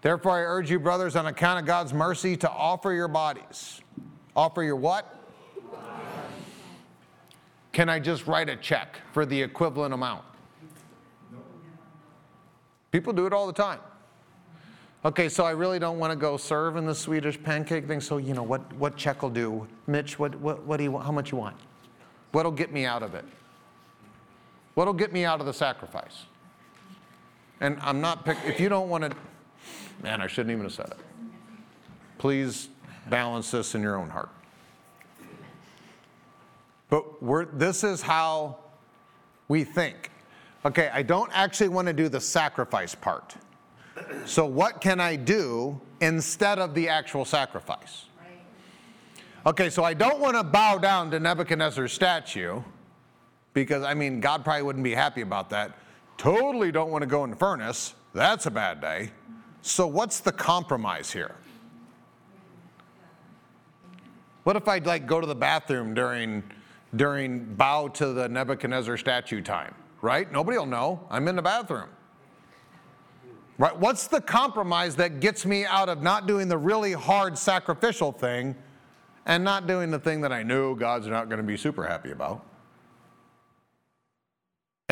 Therefore, I urge you, brothers, on account of God's mercy, to offer your bodies. Offer your what? Can I just write a check for the equivalent amount? People do it all the time. Okay, so I really don't want to go serve in the Swedish pancake thing. So, you know, what, what check will do? Mitch, what, what, what do you? How much you want? What'll get me out of it? What'll get me out of the sacrifice? And I'm not pick, if you don't want to, man, I shouldn't even have said it. Please balance this in your own heart. But we're, this is how we think. Okay, I don't actually want to do the sacrifice part. So, what can I do instead of the actual sacrifice? Okay, so I don't want to bow down to Nebuchadnezzar's statue because, I mean, God probably wouldn't be happy about that. Totally don't want to go in the furnace. That's a bad day. So, what's the compromise here? What if I'd like go to the bathroom during, during bow to the Nebuchadnezzar statue time? Right? Nobody will know. I'm in the bathroom. Right? What's the compromise that gets me out of not doing the really hard sacrificial thing and not doing the thing that I know God's not going to be super happy about?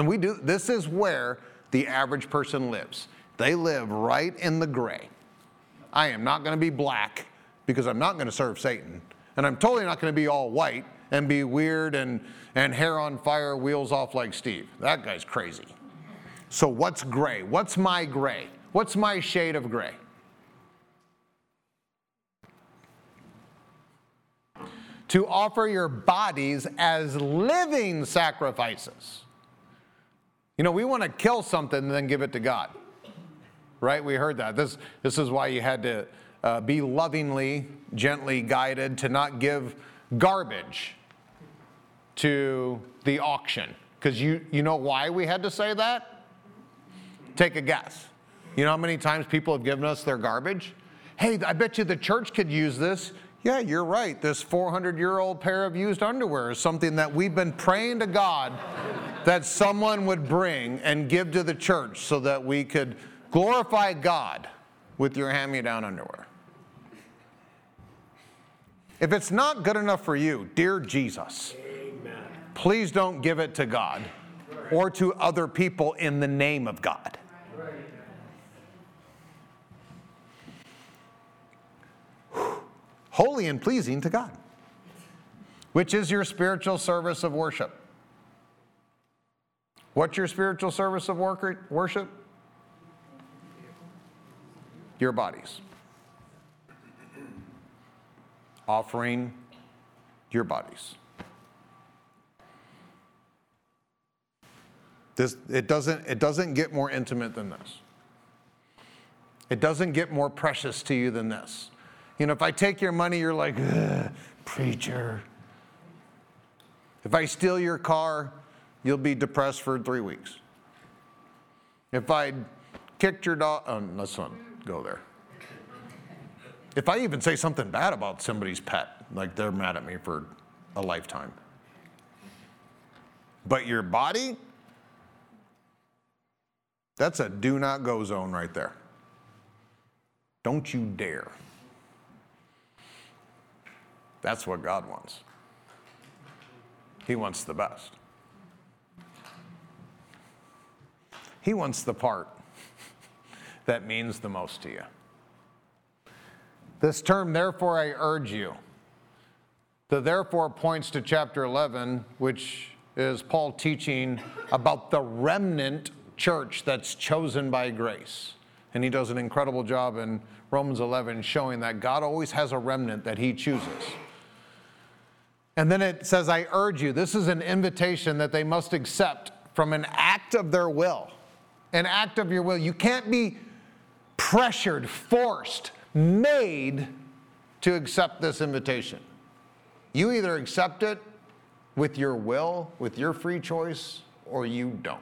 And we do this is where the average person lives. They live right in the gray. I am not going to be black because I'm not going to serve Satan. And I'm totally not going to be all white and be weird and, and hair on fire, wheels off like Steve. That guy's crazy. So, what's gray? What's my gray? What's my shade of gray? To offer your bodies as living sacrifices. You know, we want to kill something and then give it to God. Right? We heard that. This, this is why you had to uh, be lovingly, gently guided to not give garbage to the auction. Because you, you know why we had to say that? Take a guess. You know how many times people have given us their garbage? Hey, I bet you the church could use this. Yeah, you're right. This 400 year old pair of used underwear is something that we've been praying to God that someone would bring and give to the church so that we could glorify God with your hand me down underwear. If it's not good enough for you, dear Jesus, Amen. please don't give it to God or to other people in the name of God. holy and pleasing to God, which is your spiritual service of worship. What's your spiritual service of worship? Your bodies. Offering your bodies. This, it, doesn't, it doesn't get more intimate than this. It doesn't get more precious to you than this. You know, if I take your money, you're like, preacher. If I steal your car, you'll be depressed for three weeks. If I kicked your dog, oh, let's not go there. If I even say something bad about somebody's pet, like they're mad at me for a lifetime. But your body, that's a do not go zone right there. Don't you dare. That's what God wants. He wants the best. He wants the part that means the most to you. This term, therefore, I urge you. The therefore points to chapter 11, which is Paul teaching about the remnant church that's chosen by grace. And he does an incredible job in Romans 11 showing that God always has a remnant that he chooses. And then it says, I urge you. This is an invitation that they must accept from an act of their will. An act of your will. You can't be pressured, forced, made to accept this invitation. You either accept it with your will, with your free choice, or you don't.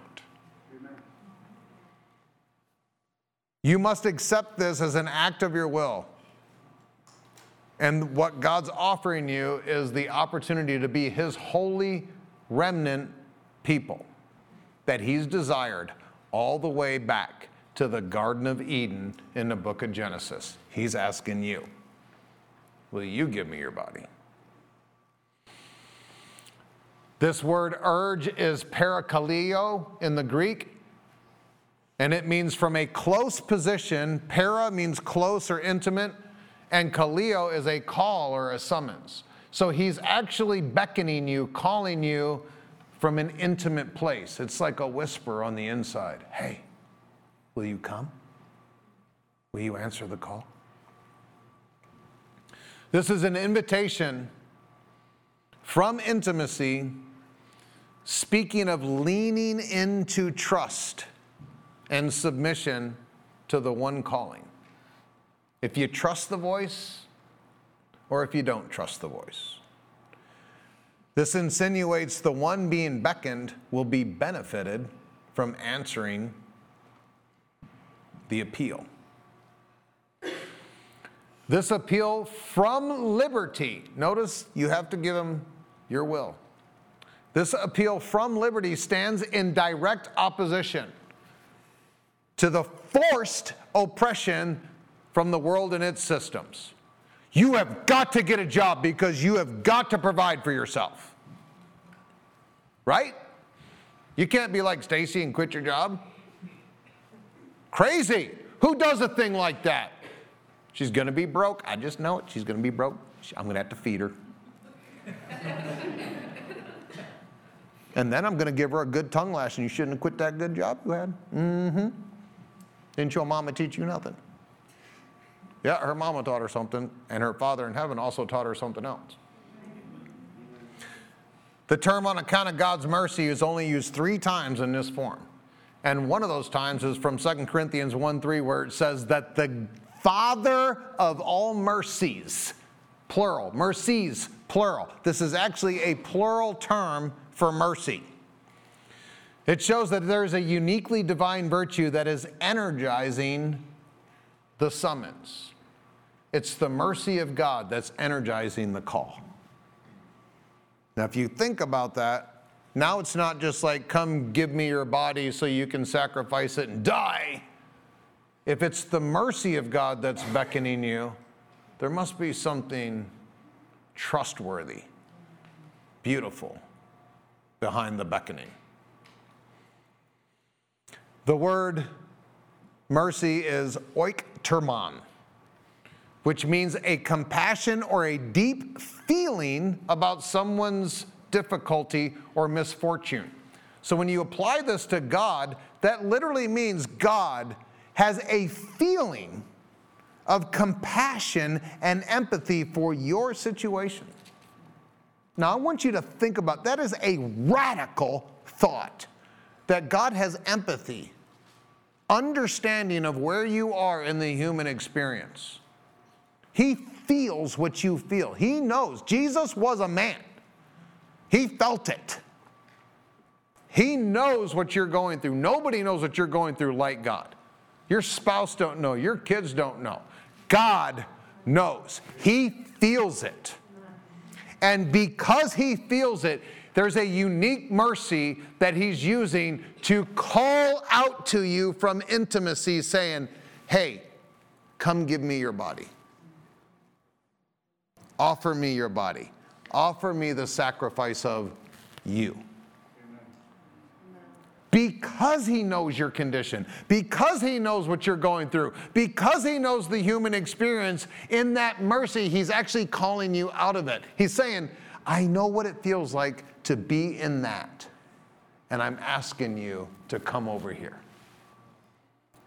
You must accept this as an act of your will. And what God's offering you is the opportunity to be His holy remnant people that He's desired all the way back to the Garden of Eden in the book of Genesis. He's asking you, Will you give me your body? This word urge is parakaleo in the Greek, and it means from a close position. Para means close or intimate, and kaleo is a call or a summons. So he's actually beckoning you, calling you from an intimate place. It's like a whisper on the inside Hey, will you come? Will you answer the call? This is an invitation from intimacy, speaking of leaning into trust and submission to the one calling. If you trust the voice, or if you don't trust the voice. This insinuates the one being beckoned will be benefited from answering the appeal. This appeal from liberty, notice you have to give them your will. This appeal from liberty stands in direct opposition to the forced oppression from the world and its systems. You have got to get a job because you have got to provide for yourself. Right? You can't be like Stacy and quit your job. Crazy. Who does a thing like that? She's going to be broke. I just know it. She's going to be broke. I'm going to have to feed her. and then I'm going to give her a good tongue lash, and you shouldn't have quit that good job you had. Mm hmm. Didn't your mama teach you nothing? Yeah, her mama taught her something, and her father in heaven also taught her something else. The term on account of God's mercy is only used three times in this form. And one of those times is from 2 Corinthians 1 3, where it says that the Father of all mercies, plural, mercies, plural. This is actually a plural term for mercy. It shows that there is a uniquely divine virtue that is energizing the summons. It's the mercy of God that's energizing the call. Now, if you think about that, now it's not just like, come give me your body so you can sacrifice it and die. If it's the mercy of God that's beckoning you, there must be something trustworthy, beautiful behind the beckoning. The word mercy is oiktermon, which means a compassion or a deep feeling about someone's difficulty or misfortune. So when you apply this to God, that literally means God has a feeling of compassion and empathy for your situation. Now, I want you to think about that is a radical thought that God has empathy, understanding of where you are in the human experience. He feels what you feel. He knows. Jesus was a man. He felt it. He knows what you're going through. Nobody knows what you're going through like God. Your spouse don't know. Your kids don't know. God knows. He feels it. And because he feels it, there's a unique mercy that he's using to call out to you from intimacy, saying, Hey, come give me your body. Offer me your body. Offer me the sacrifice of you because he knows your condition, because he knows what you're going through, because he knows the human experience, in that mercy, he's actually calling you out of it. He's saying, I know what it feels like to be in that, and I'm asking you to come over here.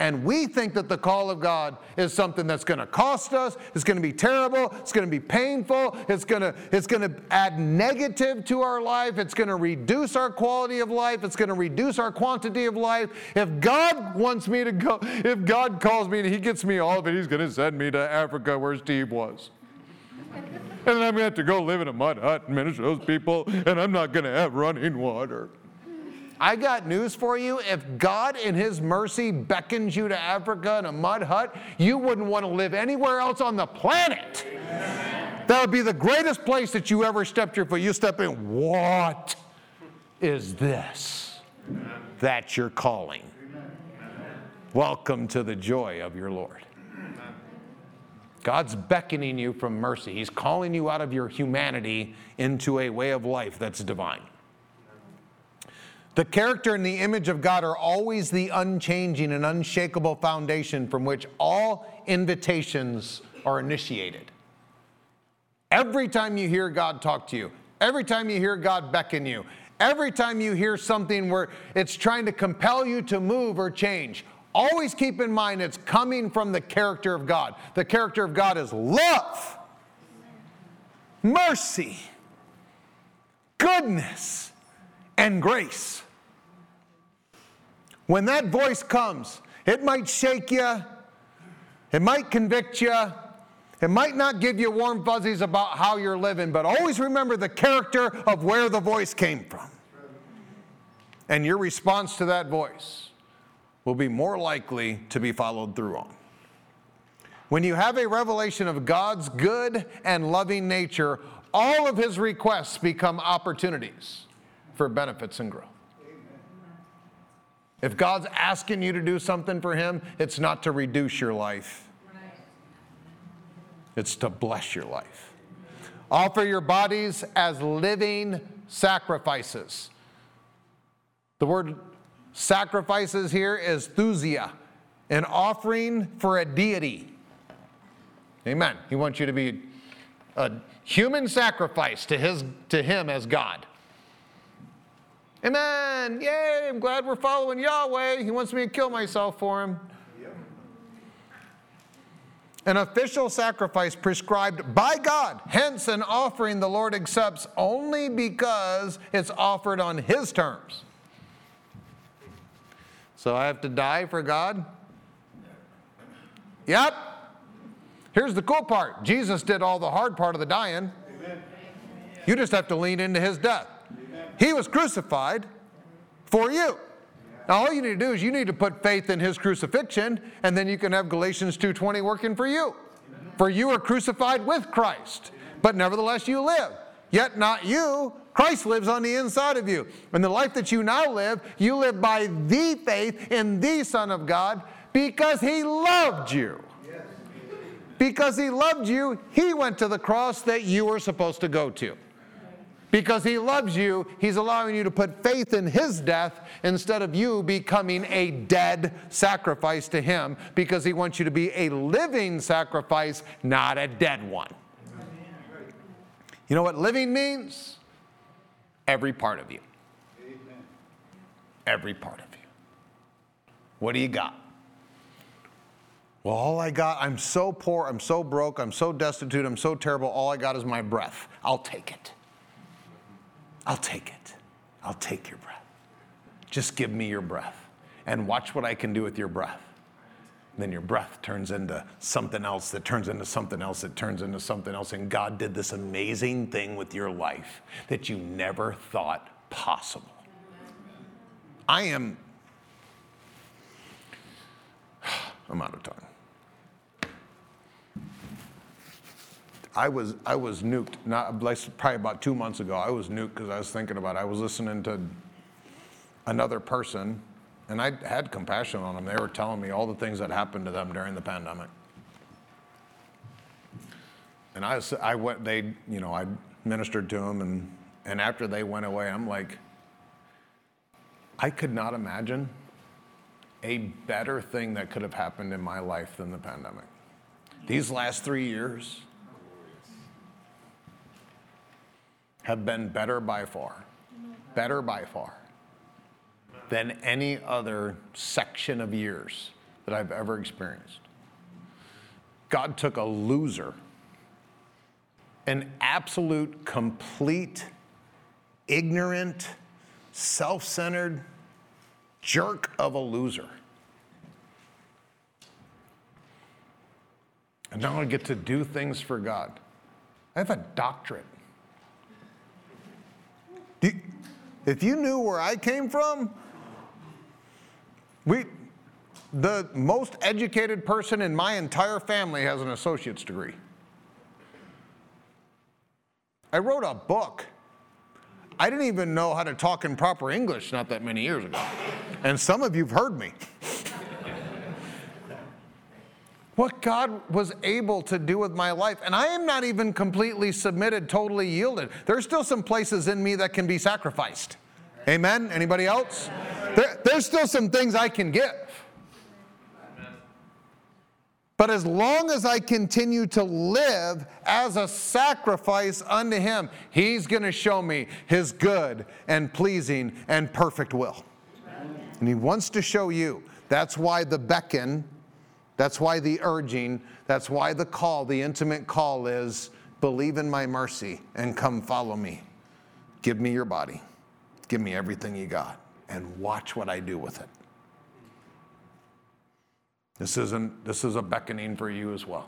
And we think that the call of God is something that's going to cost us, it's going to be terrible, it's going to be painful, it's going to, it's going to add negative to our life, it's going to reduce our quality of life, it's going to reduce our quantity of life. If God wants me to go, if God calls me and He gets me all of it, He's going to send me to Africa where Steve was. and then I'm going to have to go live in a mud hut and minister to those people, and I'm not going to have running water. I got news for you. If God in His mercy beckons you to Africa in a mud hut, you wouldn't want to live anywhere else on the planet. That would be the greatest place that you ever stepped your foot. You step in, what is this? That's your calling. Welcome to the joy of your Lord. God's beckoning you from mercy. He's calling you out of your humanity into a way of life that's divine. The character and the image of God are always the unchanging and unshakable foundation from which all invitations are initiated. Every time you hear God talk to you, every time you hear God beckon you, every time you hear something where it's trying to compel you to move or change, always keep in mind it's coming from the character of God. The character of God is love, mercy, goodness and grace. When that voice comes, it might shake you, it might convict you, it might not give you warm fuzzies about how you're living, but always remember the character of where the voice came from. And your response to that voice will be more likely to be followed through on. When you have a revelation of God's good and loving nature, all of his requests become opportunities for benefits and growth. If God's asking you to do something for Him, it's not to reduce your life, it's to bless your life. Offer your bodies as living sacrifices. The word sacrifices here is thusia, an offering for a deity. Amen. He wants you to be a human sacrifice to, his, to Him as God. Amen. Yay, I'm glad we're following Yahweh. He wants me to kill myself for him. An official sacrifice prescribed by God, hence an offering the Lord accepts only because it's offered on His terms. So I have to die for God? Yep. Here's the cool part Jesus did all the hard part of the dying. You just have to lean into His death. He was crucified for you. Now all you need to do is you need to put faith in his crucifixion and then you can have Galatians 2:20 working for you. For you are crucified with Christ, but nevertheless you live. Yet not you, Christ lives on the inside of you. And the life that you now live, you live by the faith in the Son of God because he loved you. Because he loved you, he went to the cross that you were supposed to go to. Because he loves you, he's allowing you to put faith in his death instead of you becoming a dead sacrifice to him, because he wants you to be a living sacrifice, not a dead one. You know what living means? Every part of you. Every part of you. What do you got? Well, all I got, I'm so poor, I'm so broke, I'm so destitute, I'm so terrible, all I got is my breath. I'll take it. I'll take it. I'll take your breath. Just give me your breath and watch what I can do with your breath. then your breath turns into something else that turns into something else that turns into something else. And God did this amazing thing with your life that you never thought possible. I am, I'm out of time. I was I was nuked. Not probably about two months ago. I was nuked because I was thinking about. It. I was listening to another person, and I had compassion on them. They were telling me all the things that happened to them during the pandemic. And I, was, I went. They, you know, I ministered to them, and and after they went away, I'm like, I could not imagine a better thing that could have happened in my life than the pandemic. These last three years have been better by far, better by far than any other section of years that I've ever experienced. God took a loser, an absolute, complete, ignorant, self centered jerk of a loser. And now I get to do things for God. I have a doctorate. You, if you knew where I came from, we, the most educated person in my entire family has an associate's degree. I wrote a book. I didn't even know how to talk in proper English not that many years ago. And some of you've heard me. What God was able to do with my life. And I am not even completely submitted, totally yielded. There's still some places in me that can be sacrificed. Amen? Anybody else? There, there's still some things I can give. But as long as I continue to live as a sacrifice unto Him, He's going to show me His good and pleasing and perfect will. And He wants to show you. That's why the beckon that's why the urging, that's why the call, the intimate call is believe in my mercy and come follow me. Give me your body. Give me everything you got and watch what I do with it. This, isn't, this is a beckoning for you as well.